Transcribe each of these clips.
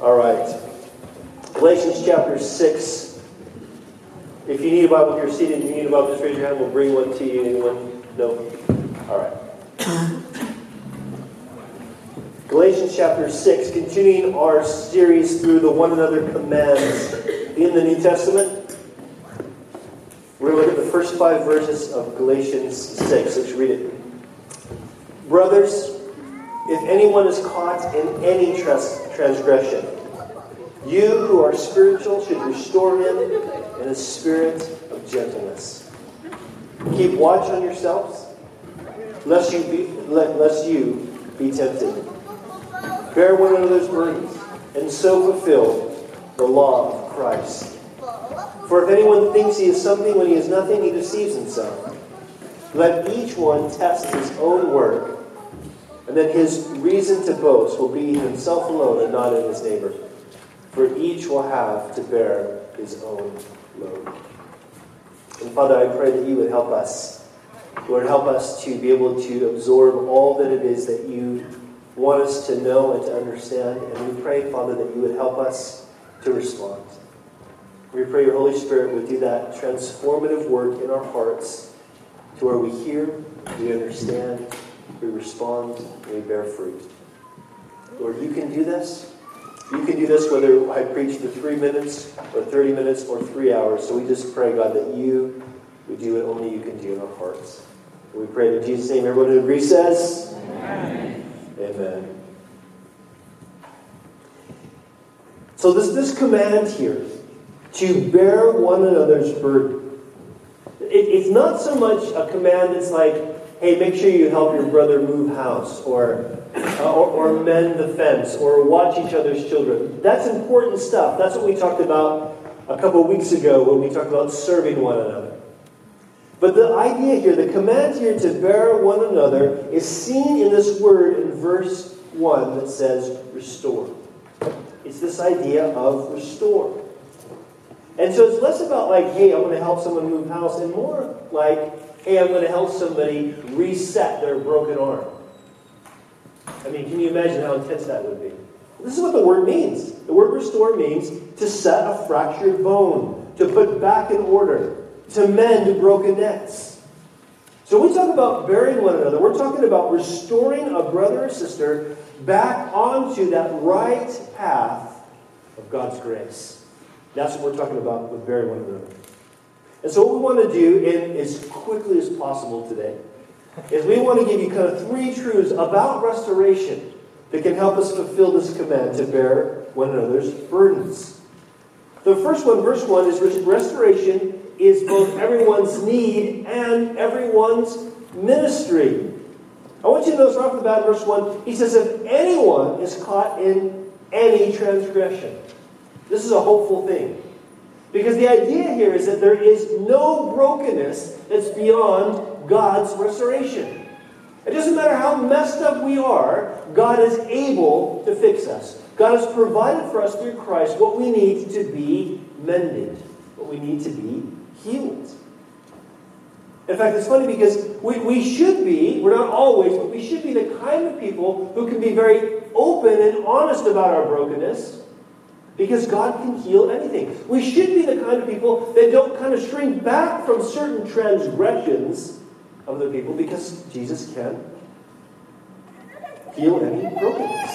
All right. Galatians chapter 6. If you need a Bible, if you're seated and you need a Bible, just raise your hand. We'll bring one to you. Anyone? No? All right. Galatians chapter 6, continuing our series through the one another commands in the New Testament. We're going to look at the first five verses of Galatians 6. Let's read it. Brothers, if anyone is caught in any transgression, you who are spiritual should restore him in a spirit of gentleness. Keep watch on yourselves, lest you be, lest you be tempted. Bear one another's burdens, and so fulfill the law of Christ. For if anyone thinks he is something when he is nothing, he deceives himself. Let each one test his own work and then his reason to boast will be himself alone and not in his neighbor. For each will have to bear his own load. And Father, I pray that you would help us. Lord, help us to be able to absorb all that it is that you want us to know and to understand. And we pray, Father, that you would help us to respond. We pray your Holy Spirit would do that transformative work in our hearts to where we hear, we understand, we respond, we bear fruit. Lord, you can do this. You can do this whether I preach for three minutes or 30 minutes or three hours. So we just pray, God, that you would do what only you can do in our hearts. We pray in Jesus' name. Everyone who agrees says, Amen. Amen. So this, this command here, to bear one another's burden, it, it's not so much a command that's like, hey, make sure you help your brother move house or, uh, or, or mend the fence or watch each other's children. That's important stuff. That's what we talked about a couple weeks ago when we talked about serving one another. But the idea here, the command here to bear one another, is seen in this word in verse 1 that says restore. It's this idea of restore. And so it's less about like, hey, I'm going to help someone move house, and more like, hey, I'm going to help somebody reset their broken arm. I mean, can you imagine how intense that would be? This is what the word means. The word restore means to set a fractured bone, to put back in order, to mend broken nets. So we talk about bearing one another, we're talking about restoring a brother or sister back onto that right path of God's grace. That's what we're talking about with bearing one another. And so, what we want to do in as quickly as possible today is we want to give you kind of three truths about restoration that can help us fulfill this command to bear one another's burdens. The first one, verse 1, is restoration is both everyone's need and everyone's ministry. I want you to notice right off the bat, verse 1, he says, If anyone is caught in any transgression, this is a hopeful thing. Because the idea here is that there is no brokenness that's beyond God's restoration. It doesn't matter how messed up we are, God is able to fix us. God has provided for us through Christ what we need to be mended, what we need to be healed. In fact, it's funny because we, we should be, we're not always, but we should be the kind of people who can be very open and honest about our brokenness because God can heal anything. We should be the kind of people that don't kind of shrink back from certain transgressions of other people because Jesus can heal any brokenness.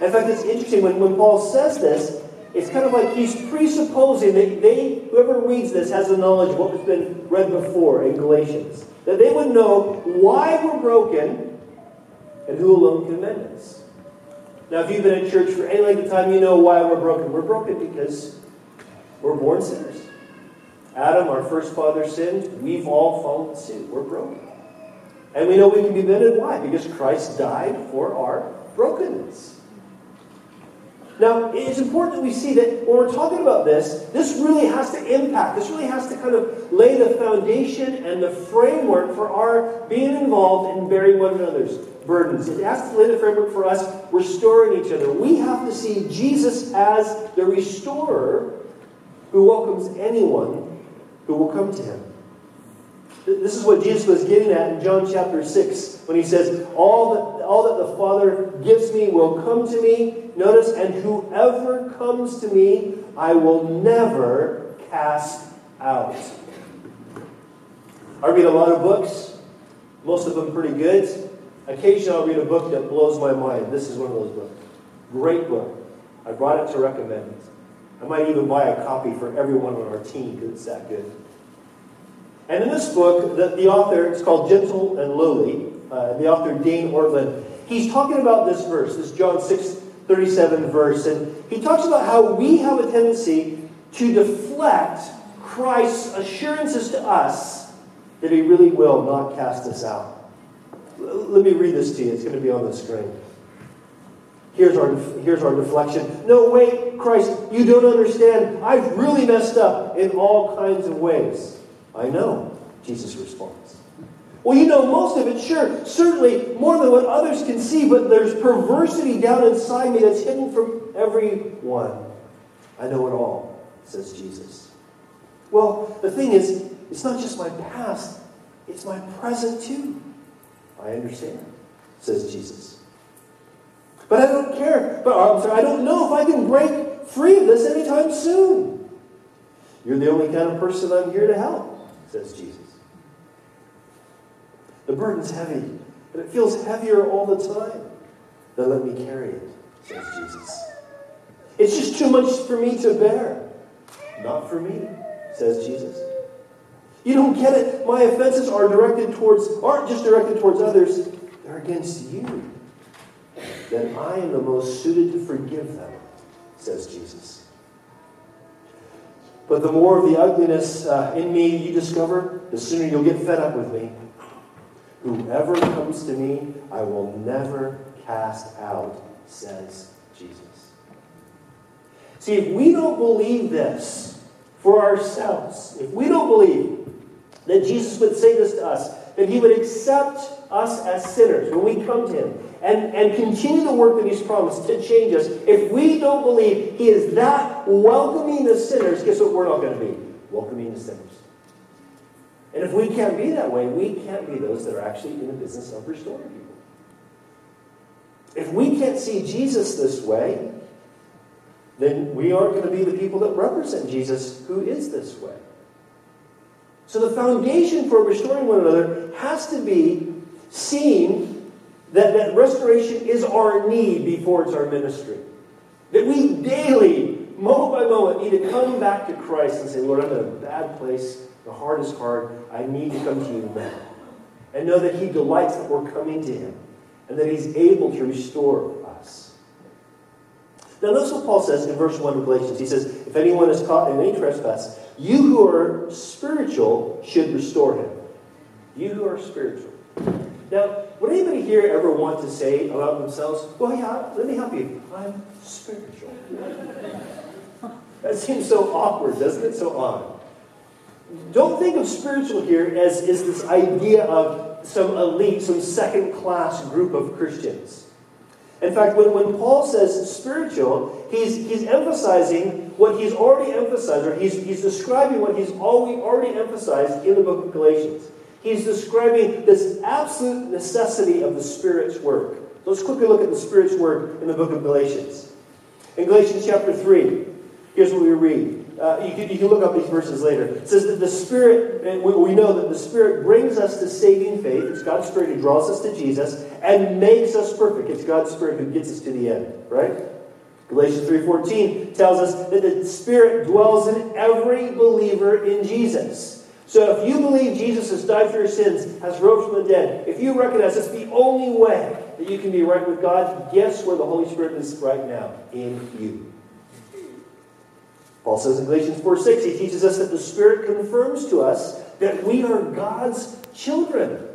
In fact, it's interesting when, when Paul says this, it's kind of like he's presupposing that they, whoever reads this has the knowledge of what has been read before in Galatians. That they would know why we're broken and who alone can mend us. Now, if you've been in church for any length of time, you know why we're broken. We're broken because we're born sinners. Adam, our first father, sinned. We've all followed suit. We're broken. And we know we can be mended. Why? Because Christ died for our brokenness. Now, it's important that we see that when we're talking about this, this really has to impact, this really has to kind of lay the foundation and the framework for our being involved in bearing one another's burdens. It has to lay the framework for us restoring each other. We have to see Jesus as the restorer who welcomes anyone who will come to him. This is what Jesus was getting at in John chapter 6 when he says, All that, all that the Father gives me will come to me, notice, and whoever comes to me, I will never cast out. I read a lot of books, most of them pretty good. Occasionally I'll read a book that blows my mind. This is one of those books. Great book. I brought it to recommend. I might even buy a copy for everyone on our team because it's that good. And in this book, the, the author, it's called Gentle and Lowly, uh, the author Dane Ortlund, he's talking about this verse, this John 6 37 verse, and he talks about how we have a tendency to deflect Christ's assurances to us that he really will not cast us out. Let me read this to you. It's going to be on the screen. Here's our, here's our deflection. No, wait, Christ, you don't understand. I've really messed up in all kinds of ways. I know, Jesus responds. Well, you know most of it, sure. Certainly more than what others can see, but there's perversity down inside me that's hidden from everyone. I know it all, says Jesus. Well, the thing is, it's not just my past, it's my present too. I understand, says Jesus. But I don't care. But I'm sorry, I don't know if I can break free of this anytime soon. You're the only kind of person I'm here to help, says Jesus. The burden's heavy, and it feels heavier all the time. Then let me carry it, says Jesus. It's just too much for me to bear. Not for me, says Jesus. You don't get it. My offenses are directed towards aren't just directed towards others, they're against you. Then I am the most suited to forgive them, says Jesus. But the more of the ugliness uh, in me you discover, the sooner you'll get fed up with me. Whoever comes to me, I will never cast out, says Jesus. See, if we don't believe this for ourselves, if we don't believe that Jesus would say this to us, that he would accept us as sinners when we come to him and, and continue the work that he's promised to change us, if we don't believe he is that welcoming the sinners, guess what we're not going to be? Welcoming the sinners. And if we can't be that way, we can't be those that are actually in the business of restoring people. If we can't see Jesus this way, then we aren't going to be the people that represent Jesus who is this way. So the foundation for restoring one another has to be seeing that, that restoration is our need before it's our ministry. That we daily, moment by moment, need to come back to Christ and say, Lord, I'm in a bad place. The heart is hard. I need to come to you now. And know that He delights that we're coming to Him and that He's able to restore us. Now, notice what Paul says in verse 1 of Galatians. He says, If anyone is caught in any trespass, you who are spiritual should restore him. You who are spiritual. Now, would anybody here ever want to say about themselves, well, yeah, let me help you. I'm spiritual. that seems so awkward, doesn't it? So odd don't think of spiritual here as is this idea of some elite, some second class group of Christians. In fact, when, when Paul says spiritual, he's, he's emphasizing what he's already emphasized, or he's, he's describing what he's already, already emphasized in the book of Galatians. He's describing this absolute necessity of the Spirit's work. Let's quickly look at the Spirit's work in the book of Galatians. In Galatians chapter 3, here's what we read. Uh, you, can, you can look up these verses later. It says that the Spirit, we, we know that the Spirit brings us to saving faith. It's God's Spirit who draws us to Jesus and makes us perfect. It's God's Spirit who gets us to the end, right? Galatians 3.14 tells us that the Spirit dwells in every believer in Jesus. So if you believe Jesus has died for your sins, has rose from the dead, if you recognize it's the only way that you can be right with God, guess where the Holy Spirit is right now? In you. Paul says in Galatians 4 6, he teaches us that the Spirit confirms to us that we are God's children.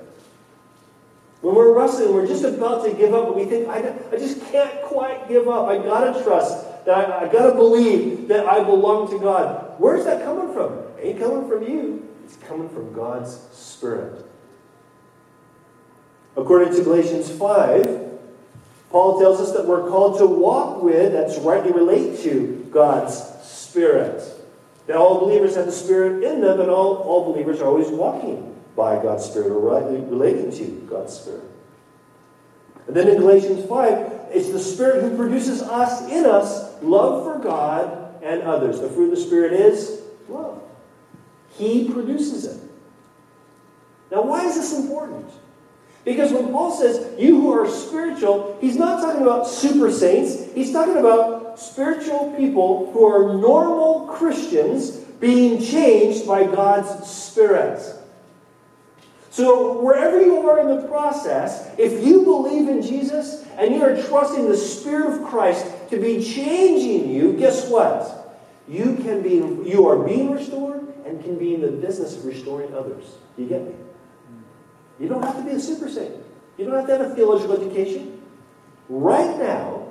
When we're wrestling, we're just about to give up, and we think, I, I just can't quite give up. I gotta trust, that I, I gotta believe that I belong to God. Where's that coming from? It ain't coming from you, it's coming from God's Spirit. According to Galatians 5, Paul tells us that we're called to walk with, that's rightly relate to, God's Spirit. That all believers have the Spirit in them, and all, all believers are always walking by God's Spirit or rightly relating to God's Spirit. And then in Galatians 5, It's the Spirit who produces us in us love for God and others. The fruit of the Spirit is love. He produces it. Now, why is this important? Because when Paul says, you who are spiritual, he's not talking about super saints. He's talking about spiritual people who are normal Christians being changed by God's Spirit. So, wherever you are in the process, if you believe in Jesus and you are trusting the Spirit of Christ to be changing you, guess what? You can be you are being restored and can be in the business of restoring others. Do you get me? You don't have to be a super saint. You don't have to have a theological education. Right now,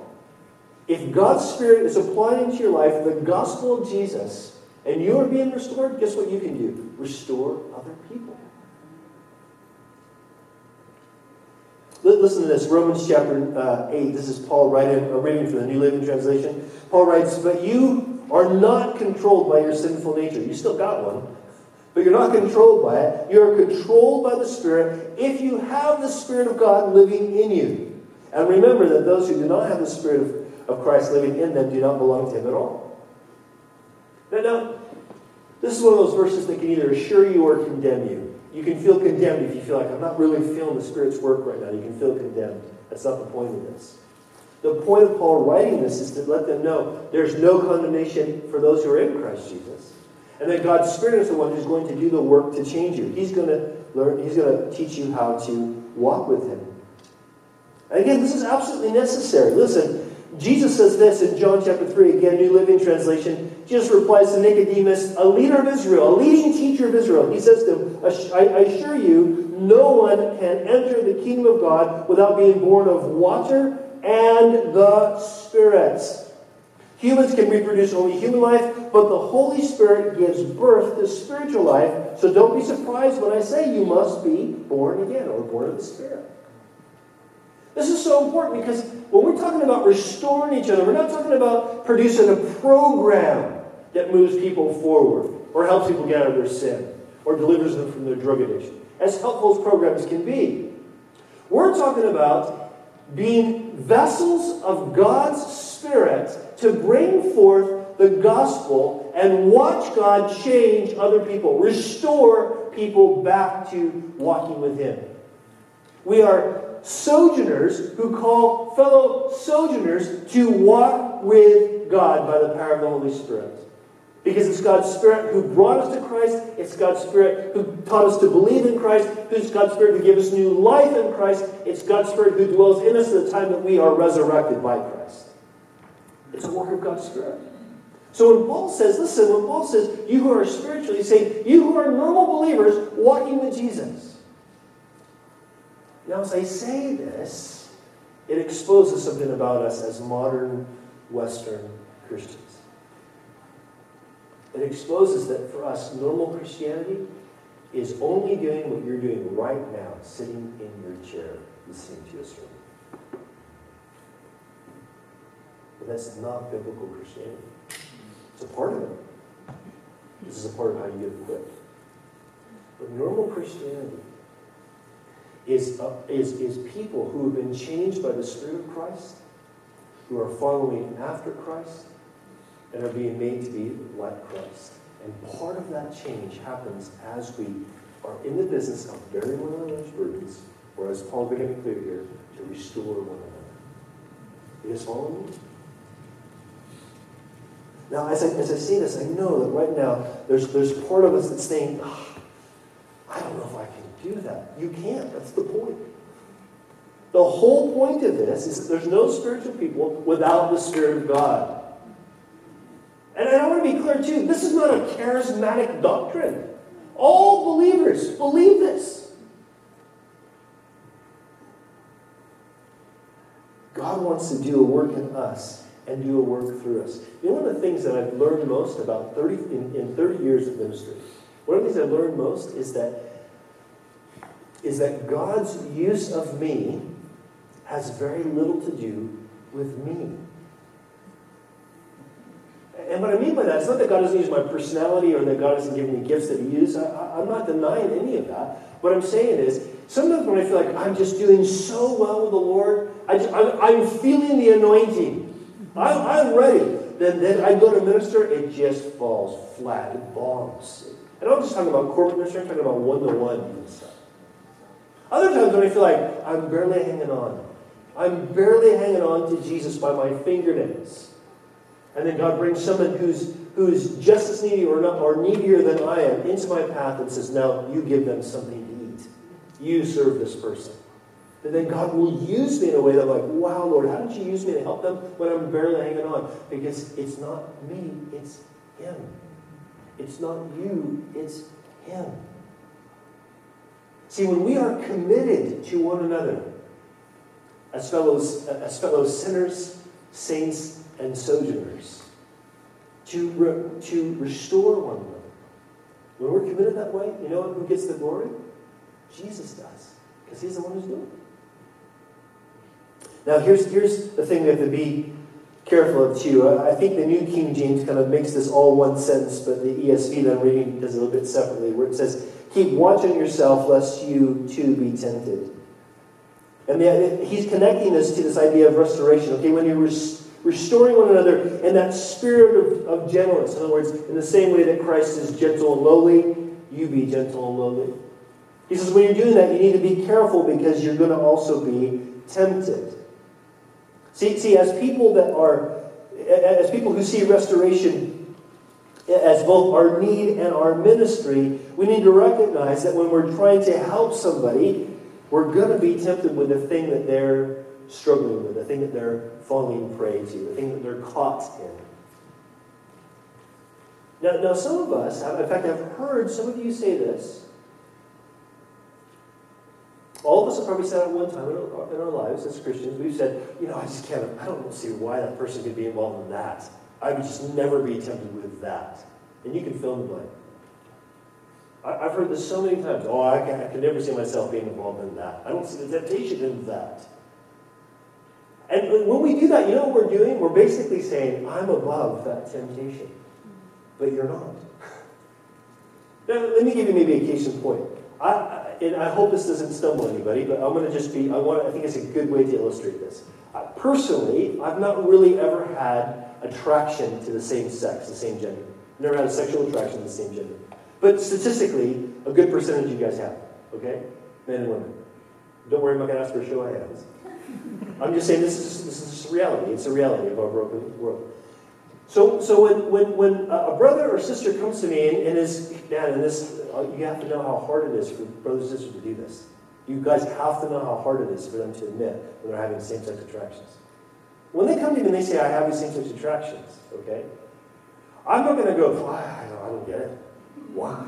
if God's Spirit is applying into your life the gospel of Jesus and you are being restored, guess what you can do? Restore other people. Listen to this, Romans chapter uh, 8. This is Paul writing, uh, reading from the New Living Translation. Paul writes, But you are not controlled by your sinful nature. You still got one. But you're not controlled by it. You are controlled by the Spirit if you have the Spirit of God living in you. And remember that those who do not have the Spirit of, of Christ living in them do not belong to Him at all. Now, this is one of those verses that can either assure you or condemn you. You can feel condemned if you feel like, I'm not really feeling the Spirit's work right now. You can feel condemned. That's not the point of this. The point of Paul writing this is to let them know there's no condemnation for those who are in Christ Jesus. And that God's Spirit is the one who's going to do the work to change you. He's going to learn, He's going to teach you how to walk with Him. And again, this is absolutely necessary. Listen, Jesus says this in John chapter 3, again, New Living Translation. Jesus replies to Nicodemus, a leader of Israel, a leading teacher of Israel. He says to him, I assure you, no one can enter the kingdom of God without being born of water and the Spirit. Humans can reproduce only human life, but the Holy Spirit gives birth to spiritual life. So don't be surprised when I say you must be born again or born of the Spirit. This is so important because when we're talking about restoring each other, we're not talking about producing a program that moves people forward or helps people get out of their sin or delivers them from their drug addiction, as helpful as programs can be. We're talking about being vessels of God's Spirit to bring forth the gospel and watch God change other people, restore people back to walking with Him. We are sojourners who call fellow sojourners to walk with God by the power of the Holy Spirit. Because it's God's Spirit who brought us to Christ. It's God's Spirit who taught us to believe in Christ. It's God's Spirit who gave us new life in Christ. It's God's Spirit who dwells in us at the time that we are resurrected by Christ. It's a work of God's Spirit. So when Paul says, listen, when Paul says, you who are spiritually saying, you who are normal believers walking with Jesus. Now, as I say this, it exposes something about us as modern Western Christians. It exposes that for us, normal Christianity is only doing what you're doing right now, sitting in your chair, listening to a sermon. But that's not biblical Christianity. It's a part of it. This is a part of how you get equipped. But normal Christianity is, uh, is, is people who have been changed by the Spirit of Christ, who are following after Christ, and are being made to be like Christ. And part of that change happens as we are in the business of bearing one another's burdens, or as Paul began clear here, to restore one another. You guys follow me? Now, as I, as I say this, I know that right now there's, there's part of us that's saying, oh, do that. You can't. That's the point. The whole point of this is that there's no spiritual people without the Spirit of God. And I want to be clear too, this is not a charismatic doctrine. All believers believe this. God wants to do a work in us and do a work through us. You know, one of the things that I've learned most about 30, in, in 30 years of ministry, one of the things I've learned most is that, is that God's use of me has very little to do with me. And what I mean by that, it's not that God doesn't use my personality or that God doesn't give me gifts that He uses. I, am not denying any of that. What I'm saying is, sometimes when I feel like I'm just doing so well with the Lord, I am feeling the anointing. I, I'm ready. Then, then I go to minister, it just falls flat. It bombs. And I'm just talking about corporate ministry, I'm talking about one to one stuff. Other times when I feel like I'm barely hanging on, I'm barely hanging on to Jesus by my fingernails. And then God brings someone who's, who's just as needy or, not, or needier than I am into my path and says, Now you give them something to eat. You serve this person. And then God will use me in a way that I'm like, wow, Lord, how did you use me to help them when I'm barely hanging on? Because it's not me, it's Him. It's not you, it's Him. See, when we are committed to one another, as fellows, as fellow sinners, saints, and sojourners, to, re, to restore one another, when we're committed that way, you know who gets the glory? Jesus does, because He's the one who's doing it. Now, here's, here's the thing we have to be careful of, too. I think the New King James kind of makes this all one sentence, but the ESV that I'm reading does a little bit separately, where it says, Keep watching yourself lest you too be tempted. And the, he's connecting this to this idea of restoration. Okay, when you're res- restoring one another in that spirit of, of gentleness, in other words, in the same way that Christ is gentle and lowly, you be gentle and lowly. He says, when you're doing that, you need to be careful because you're going to also be tempted. See, see, as people that are, as people who see restoration as both our need and our ministry, we need to recognize that when we're trying to help somebody, we're going to be tempted with the thing that they're struggling with, the thing that they're falling prey to, the thing that they're caught in. Now, now some of us, in fact, I've heard some of you say this, all of us have probably said at one time in our, in our lives as Christians, we've said, you know, I just can't, I don't see why that person could be involved in that. I would just never be tempted with that. And you can fill in the blank. I, have heard this so many times. Oh, I can, I can never see myself being involved in that. I don't see the temptation in that. And when we do that, you know what we're doing? We're basically saying, I'm above that temptation. But you're not. now, let me give you maybe a case in point. I, and I hope this doesn't stumble anybody, but I'm going to just be, I want, I think it's a good way to illustrate this. Personally, I've not really ever had attraction to the same sex, the same gender. Never had a sexual attraction to the same gender. But statistically, a good percentage of you guys have, okay? Men and women. Don't worry, I'm not going to ask for a show of hands. I'm just saying this is, this is just reality. It's a reality of our broken world. So, so when, when, when a brother or sister comes to me and, and is, man, and this, uh, you have to know how hard it is for brothers and sisters to do this. You guys have to know how hard it is for them to admit when they're having same sex attractions. When they come to me and they say, I have these same sex attractions, okay? I'm not going to go? I don't, I don't get it. Why?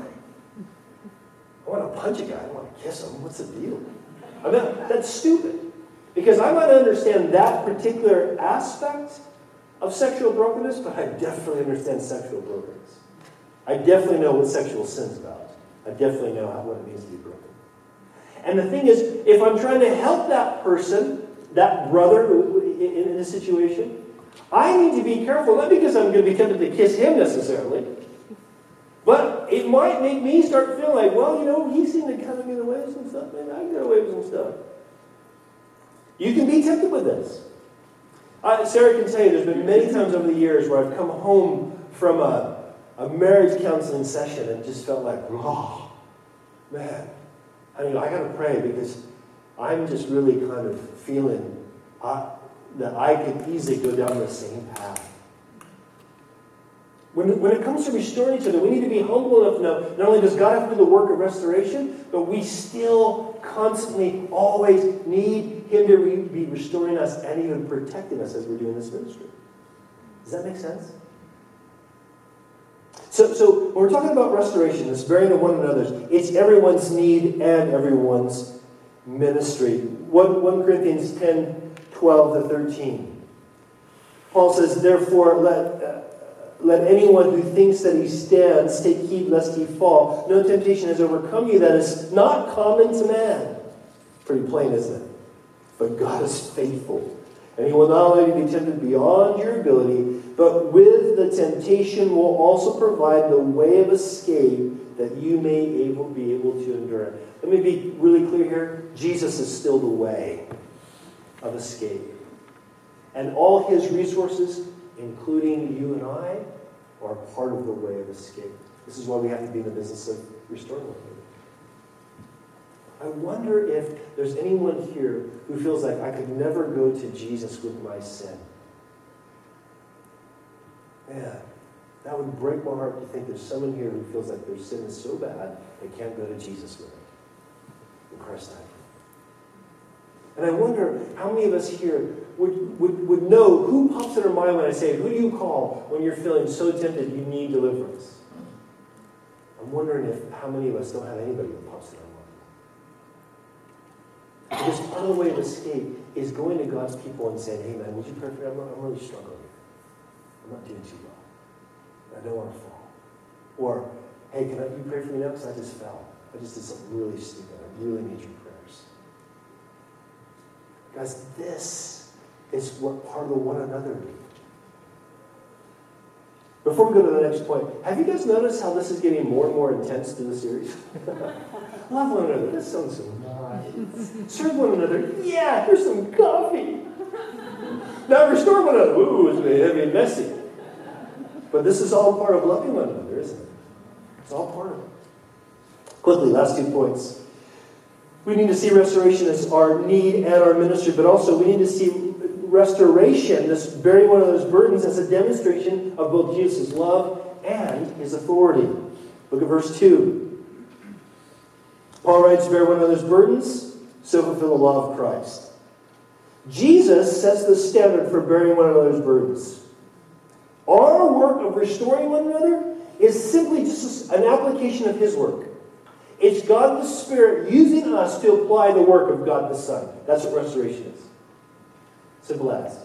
I want to punch a guy. I want to kiss him. What's the deal? I mean, that's stupid. Because I might understand that particular aspect of sexual brokenness, but I definitely understand sexual brokenness. I definitely know what sexual sin's about. I definitely know what it means to be broken. And the thing is, if I'm trying to help that person, that brother in, in a situation, I need to be careful, not because I'm going to be tempted to kiss him necessarily, but it might make me start feeling like, well, you know, he seemed to kind of get away with some stuff. Maybe I can get away with some stuff. You can be tempted with this. Sarah can tell you there's been many times over the years where I've come home from a, a marriage counseling session and just felt like, oh, man, I mean, I got to pray because I'm just really kind of feeling uh, that I could easily go down the same path. When, when it comes to restoring each other, we need to be humble enough to know not only does God have to do the work of restoration, but we still constantly, always need Him to re- be restoring us and even protecting us as we're doing this ministry. Does that make sense? So, so when we're talking about restoration, this bearing of one another's, it's everyone's need and everyone's ministry. 1, 1 Corinthians 10 12 to 13. Paul says, Therefore, let. Uh, let anyone who thinks that he stands take heed lest he fall. No temptation has overcome you that is not common to man. Pretty plain, isn't it? But God is faithful And he will not you be tempted beyond your ability, but with the temptation will also provide the way of escape that you may able, be able to endure. Let me be really clear here. Jesus is still the way of escape. And all his resources, including you and I, are part of the way of escape. This is why we have to be in the business of restoring one another. I wonder if there's anyone here who feels like I could never go to Jesus with my sin. Man, that would break my heart to think there's someone here who feels like their sin is so bad they can't go to Jesus with it. In Christ died. And I wonder how many of us here would, would, would know who pops in our mind when I say, Who do you call when you're feeling so tempted you need deliverance? I'm wondering if how many of us don't have anybody who pops in our mind. Because part of the way of escape is going to God's people and saying, hey man, would you pray for me? I'm, I'm really struggling. I'm not doing too well. I don't want to fall. Or, hey, can I, you pray for me now? Because I just fell. I just did something really stupid. I really need prayers. Guys, this is what part of one another means. before we go to the next point, have you guys noticed how this is getting more and more intense through the series? Love one another. This sounds so nice. Serve one another. Yeah, here's some coffee. Now restore one another. Ooh, it's heavy and messy. But this is all part of loving one another, isn't it? It's all part of it. Quickly, last two points. We need to see restoration as our need and our ministry, but also we need to see restoration, this bearing one of those burdens, as a demonstration of both Jesus' love and his authority. Look at verse 2. Paul writes, Bear one another's burdens, so fulfill the law of Christ. Jesus sets the standard for bearing one another's burdens. Our work of restoring one another is simply just an application of his work. It's God the Spirit using us to apply the work of God the Son. That's what restoration is. Simple as.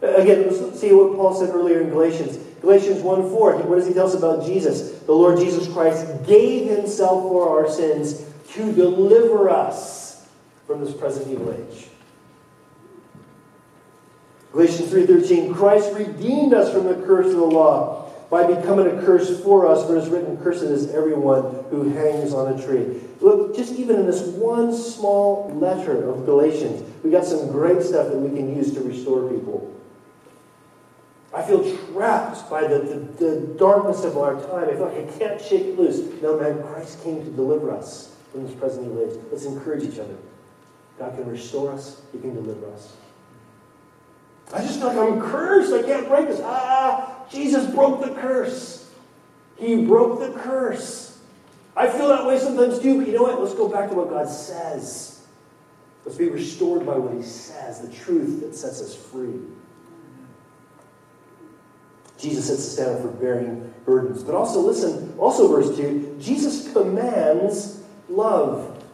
Again, let's see what Paul said earlier in Galatians. Galatians 1 4, what does he tell us about Jesus? The Lord Jesus Christ gave himself for our sins to deliver us from this present evil age. Galatians 3:13 Christ redeemed us from the curse of the law by becoming a curse for us for it is written cursed is everyone who hangs on a tree. Look, just even in this one small letter of Galatians, we got some great stuff that we can use to restore people. I feel trapped by the, the, the darkness of our time. I feel like I can't shake loose. No, man, Christ came to deliver us from this present evil age. Let's encourage each other. God can restore us, He can deliver us. I just feel like I'm cursed. I can't break this. Ah, Jesus broke the curse. He broke the curse. I feel that way sometimes too, but you know what? Let's go back to what God says. Let's be restored by what He says, the truth that sets us free. Jesus sets us down for bearing burdens. But also, listen, also verse 2, Jesus commands love.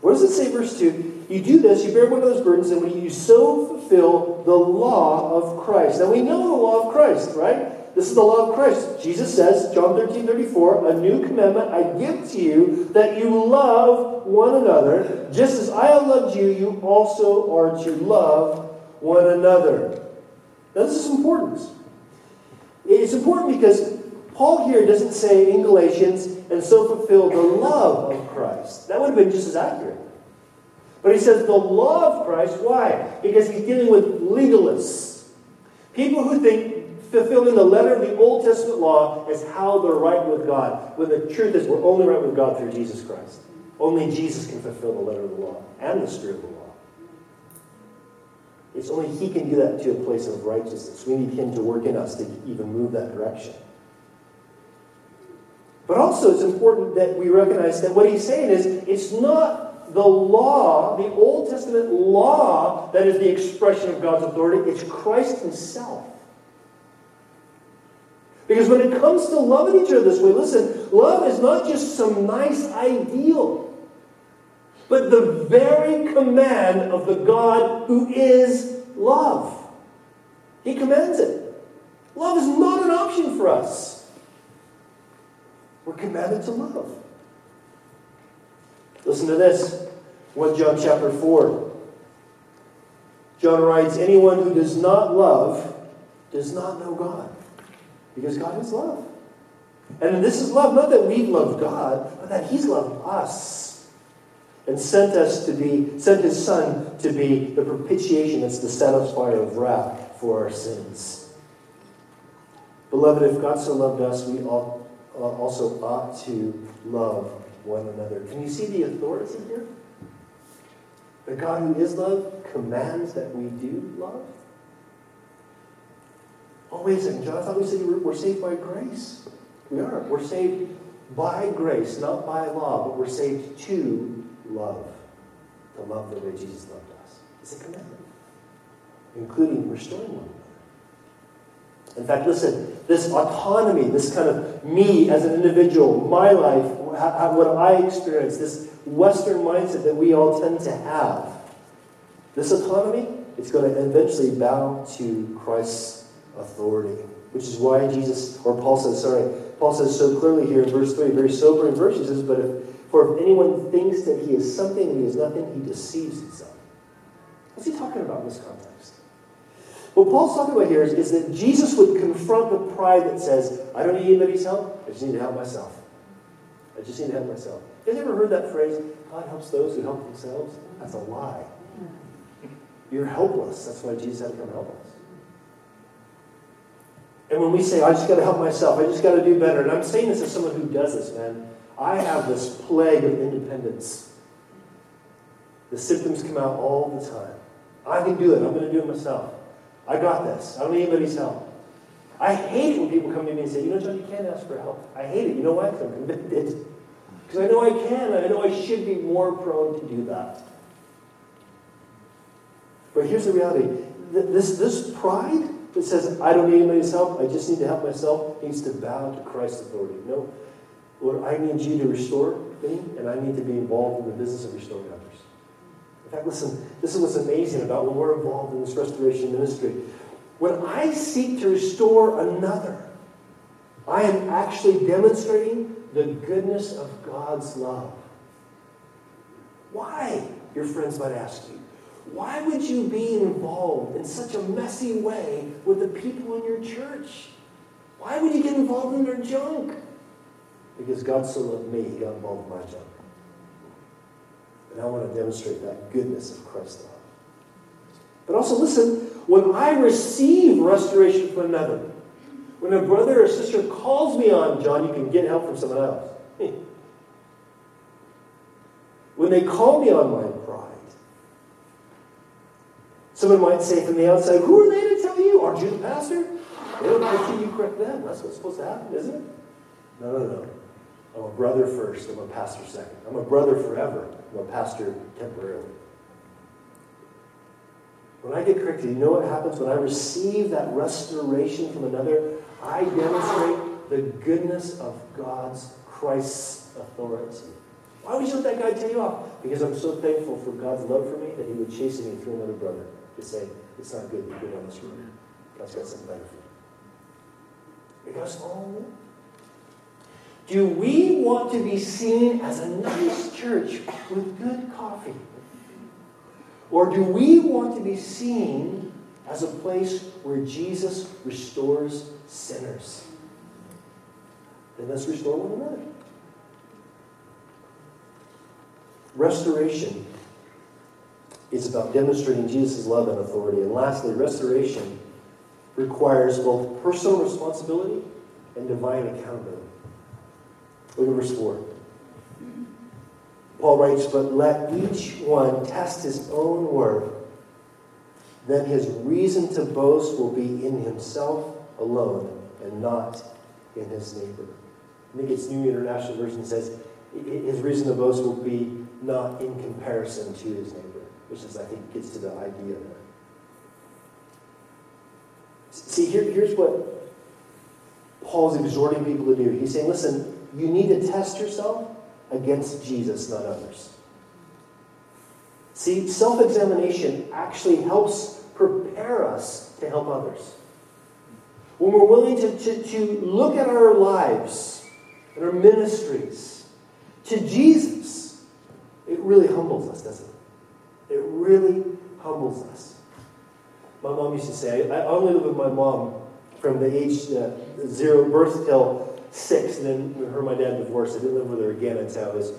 What does it say, verse 2? You do this, you bear one of those burdens, and when you so fulfill the law of Christ. Now we know the law of Christ, right? This is the law of Christ. Jesus says, John 13, 34, a new commandment I give to you, that you love one another. Just as I have loved you, you also are to love one another. Now this is important. It's important because Paul here doesn't say in Galatians, and so fulfill the love of Christ. That would have been just as accurate. But he says the law of Christ. Why? Because he's dealing with legalists. People who think fulfilling the letter of the Old Testament law is how they're right with God. When the truth is we're only right with God through Jesus Christ. Only Jesus can fulfill the letter of the law and the spirit of the law. It's only He can do that to a place of righteousness. We need Him to work in us to even move that direction. But also, it's important that we recognize that what He's saying is it's not the law, the Old Testament law, that is the expression of God's authority, it's Christ Himself. Because when it comes to loving each other this way, listen, love is not just some nice ideal but the very command of the God who is love. He commands it. Love is not an option for us. We're commanded to love. Listen to this. 1 John chapter 4. John writes, Anyone who does not love does not know God, because God is love. And this is love, not that we love God, but that He's loved us and sent us to be, sent His Son to be the propitiation, that's the satisfier of wrath for our sins. Beloved, if God so loved us, we all, uh, also ought to love one another. Can you see the authority here? The God who is love commands that we do love? Oh, wait a second, John. I thought we said we're saved by grace. We are. We're saved by grace, not by law, but we're saved to love. To love the way Jesus loved us. It's a commandment, including restoring one another. In fact, listen, this autonomy, this kind of me as an individual, my life, what I experience, this Western mindset that we all tend to have, this autonomy, it's going to eventually bow to Christ's authority. Which is why Jesus, or Paul says, sorry, Paul says so clearly here in verse 3, very sobering verse, he says, But if, for if anyone thinks that he is something and he is nothing, he deceives himself. What's he talking about in this context? What Paul's talking about here is, is that Jesus would confront the pride that says, I don't need anybody's help, I just need to help myself. I just need to help myself. Have you ever heard that phrase, God helps those who help themselves? That's a lie. You're helpless. That's why Jesus had to come help us. And when we say, I just got to help myself, I just got to do better, and I'm saying this as someone who does this, man, I have this plague of independence. The symptoms come out all the time. I can do it. I'm going to do it myself. I got this. I don't need anybody's help. I hate it when people come to me and say, you know, John, you can't ask for help. I hate it. You know why? Because I'm convicted. Because I know I can. I know I should be more prone to do that. But here's the reality. This, this pride that says, I don't need anybody's help, I just need to help myself, needs to bow to Christ's authority. No, Lord, I need you to restore me, and I need to be involved in the business of restoring others. In fact, listen, this is what's amazing about when we're involved in this restoration ministry. When I seek to restore another, I am actually demonstrating the goodness of God's love. Why? Your friends might ask you. Why would you be involved in such a messy way with the people in your church? Why would you get involved in their junk? Because God so loved me, He got involved in my junk. And I want to demonstrate that goodness of Christ's love. But also, listen, when I receive restoration from another, when a brother or sister calls me on, John, you can get help from someone else. when they call me on my pride, Someone might say from the outside, Who are they to tell you? Aren't you the pastor? They don't you, you correct them. That's what's supposed to happen, isn't it? No, no, no. I'm a brother first, I'm a pastor second. I'm a brother forever, I'm a pastor temporarily. When I get corrected, you know what happens when I receive that restoration from another? I demonstrate the goodness of God's, Christ's authority. Why would you let that guy tell you off? Because I'm so thankful for God's love for me that he would chase me through another brother to say, it's not good go on this road. God's got something better for you. Because, oh, do we want to be seen as a nice church with good coffee? Or do we want to be seen as a place where Jesus restores sinners? Then let's restore one another. Restoration is about demonstrating Jesus' love and authority. And lastly, restoration requires both personal responsibility and divine accountability. Look at verse 4. Paul writes, But let each one test his own work, then his reason to boast will be in himself alone and not in his neighbor. I think it's New International Version says, his reason to boast will be not in comparison to his neighbor which is, I think, gets to the idea there. See, here, here's what Paul's exhorting people to do. He's saying, listen, you need to test yourself against Jesus, not others. See, self examination actually helps prepare us to help others. When we're willing to, to, to look at our lives and our ministries to Jesus, it really humbles us, doesn't it? It really humbles us. My mom used to say, I only lived with my mom from the age uh, zero birth till six, and then her and my dad divorced. I didn't live with her again until I was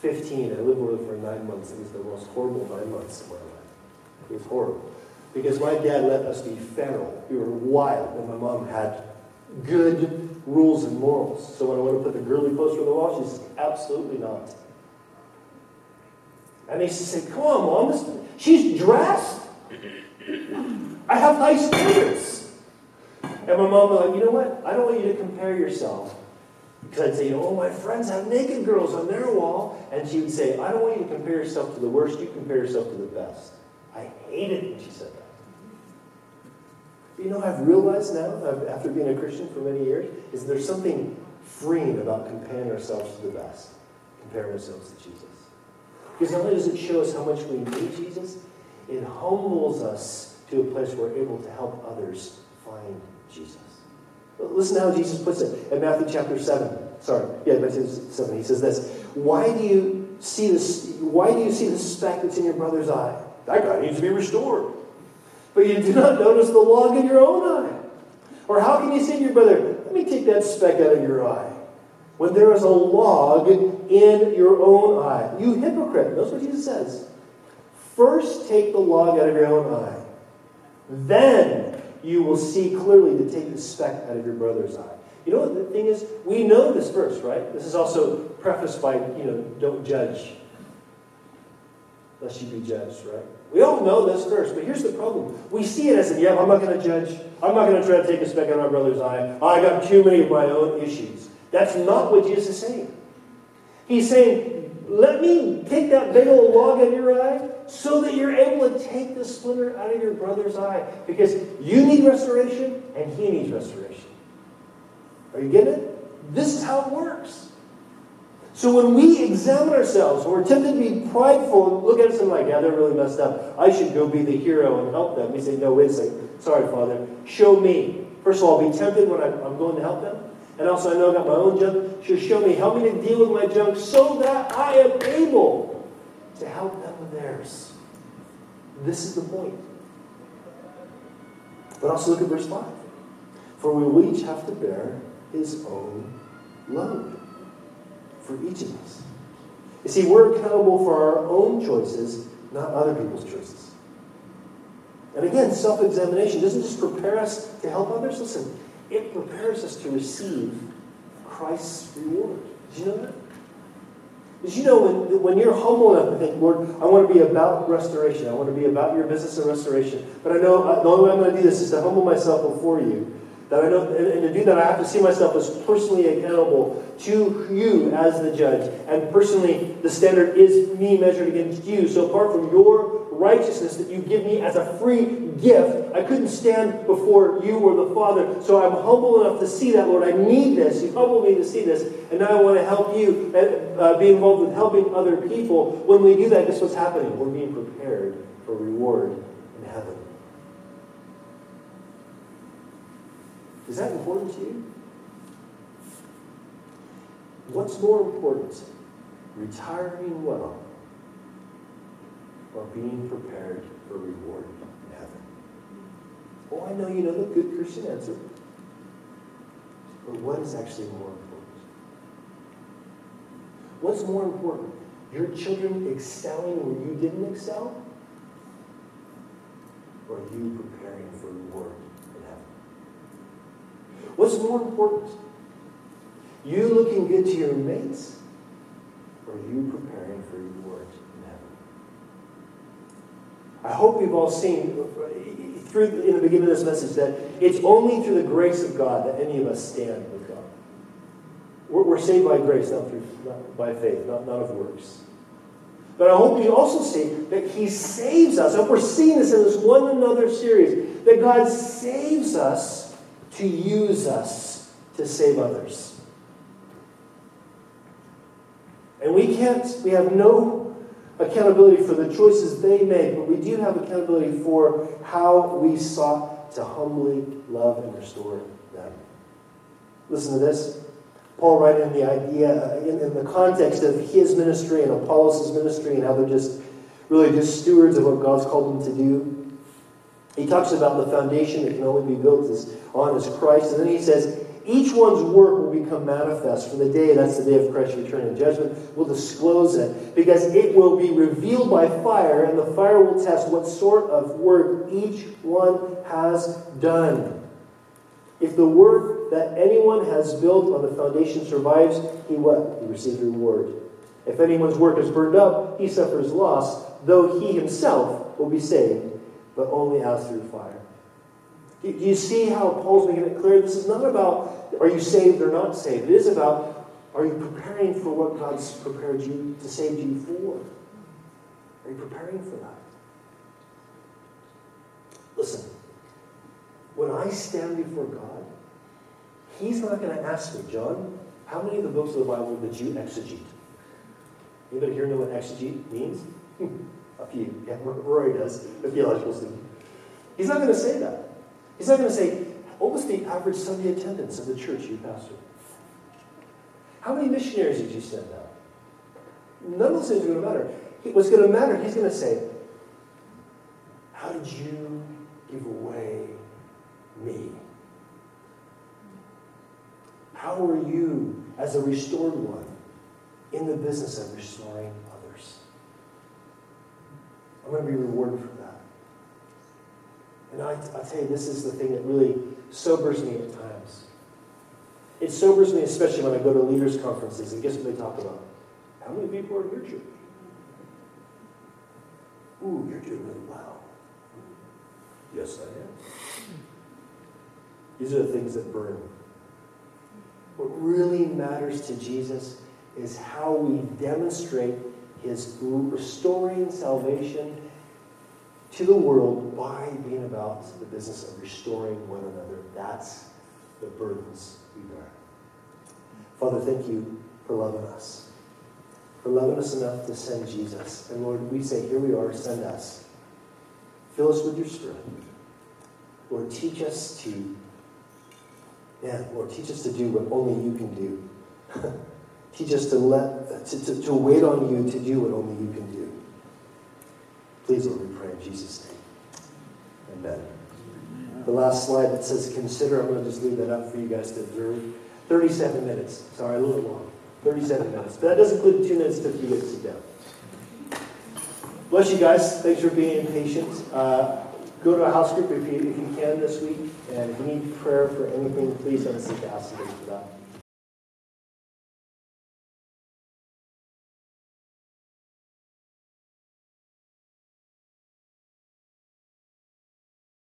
15. I lived with her for nine months. It was the most horrible nine months of my life. It was horrible. Because my dad let us be feral. We were wild, and my mom had good rules and morals. So when I went to put the girly poster on the wall, she said, absolutely not. And they say, come on, mom, this, she's dressed. I have high standards. And my mom was like, you know what? I don't want you to compare yourself. Because say, oh, my friends have naked girls on their wall. And she would say, I don't want you to compare yourself to the worst. You compare yourself to the best. I hated when she said that. But you know, I've realized now, after being a Christian for many years, is there's something freeing about comparing ourselves to the best, comparing ourselves to Jesus. Because not only does it show us how much we need Jesus, it humbles us to a place where we're able to help others find Jesus. Listen to how Jesus puts it in Matthew chapter 7. Sorry, yeah, Matthew 7. He says this Why do you see this? Why do you see the speck that's in your brother's eye? That guy needs to be restored. But you do not notice the log in your own eye. Or how can you say to your brother, Let me take that speck out of your eye? When there is a log in your own eye. You hypocrite. That's what Jesus says. First take the log out of your own eye. Then you will see clearly to take the speck out of your brother's eye. You know what the thing is? We know this verse, right? This is also prefaced by, you know, don't judge, lest you be judged, right? We all know this verse, but here's the problem. We see it as, yeah, I'm not going to judge. I'm not going to try to take a speck out of my brother's eye. I got too many of my own issues. That's not what Jesus is saying. He's saying, let me take that big old log out of your eye so that you're able to take the splinter out of your brother's eye. Because you need restoration and he needs restoration. Are you getting it? This is how it works. So when we examine ourselves, we're tempted to be prideful and look at and like, yeah, they're really messed up. I should go be the hero and help them. We say, no, wait a second. Sorry, Father. Show me. First of all, be tempted when I'm going to help them. And also, I know I got my own junk. Should show me, help me to deal with my junk so that I am able to help them with theirs. This is the point. But also look at verse 5. For we will each have to bear his own load for each of us. You see, we're accountable for our own choices, not other people's choices. And again, self examination doesn't just prepare us to help others. Listen, it prepares us to receive Christ's reward. Did you know that? Did you know when, when you're humble enough to think, Lord, I want to be about restoration. I want to be about your business and restoration. But I know the only way I'm going to do this is to humble myself before you. I know, and, to do that, I have to see myself as personally accountable to you as the judge. And personally, the standard is me measured against you. So apart from your righteousness that you give me as a free gift. I couldn't stand before you or the Father, so I'm humble enough to see that, Lord. I need this. You humbled me to see this, and now I want to help you and uh, be involved with helping other people. When we do that, guess what's happening? We're being prepared for reward in heaven. Is that important to you? What's more important? Retiring well or being prepared for reward in heaven? Oh, I know you know the good Christian answer. But what is actually more important? What's more important? Your children excelling where you didn't excel? Or you preparing for reward? What's more important? You looking good to your mates? Or you preparing for reward in heaven? I hope you've all seen through in the beginning of this message that it's only through the grace of God that any of us stand with God. We're, we're saved by grace, not through not by faith, not, not of works. But I hope you also see that He saves us. I hope we're seeing this in this one another series. That God saves us to use us to save others. And we can't, we have no accountability for the choices they make, but we do have accountability for how we sought to humbly love and restore them. Listen to this. Paul writing in the idea, uh, in, in the context of his ministry and Apollos' ministry and how they're just really just stewards of what God's called them to do. He talks about the foundation that can only be built is on is Christ. And then he says, each one's work will become manifest for the day, that's the day of Christ's return and judgment, will disclose it. Because it will be revealed by fire, and the fire will test what sort of work each one has done. If the work that anyone has built on the foundation survives, he what? He receives reward. If anyone's work is burned up, he suffers loss, though he himself will be saved, but only as through fire. Do you see how Paul's making it clear? This is not about are you saved or not saved. It is about are you preparing for what God's prepared you to save you for? Are you preparing for that? Listen, when I stand before God, He's not going to ask me, John, how many of the books of the Bible did you exegete? Anybody here know what exegete means? A few. Yeah, Rory does, the theological student. He's not going to say that. He's not going to say, what was the average Sunday attendance of the church you pastored? How many missionaries did you send out? None of those things are going to matter. What's going to matter, he's going to say, how did you give away me? How are you, as a restored one, in the business of restoring? I'm going to be rewarded for that. And I, I tell you, this is the thing that really sobers me at times. It sobers me, especially when I go to leaders' conferences, and guess what they talk about? How many people are in your church? Ooh, you're doing really well. Yes, I am. These are the things that burn. What really matters to Jesus is how we demonstrate his restoring salvation to the world by being about the business of restoring one another. That's the burdens we bear. Father, thank you for loving us, for loving us enough to send Jesus. And Lord, we say, here we are, send us. Fill us with your spirit. Lord, teach us to, yeah, Lord, teach us to do what only you can do. teach us to let to, to, to wait on you to do what only you can do. Please, Lord, we pray in Jesus' name. Amen. The last slide that says consider, I'm going to just leave that up for you guys to observe. 37 minutes. Sorry, a little long. 37 minutes. But that does include two minutes to you get to sit down. Bless you guys. Thanks for being patient. Uh, go to a house group if you, if you can this week. And if you need prayer for anything, please don't hesitate to ask for that.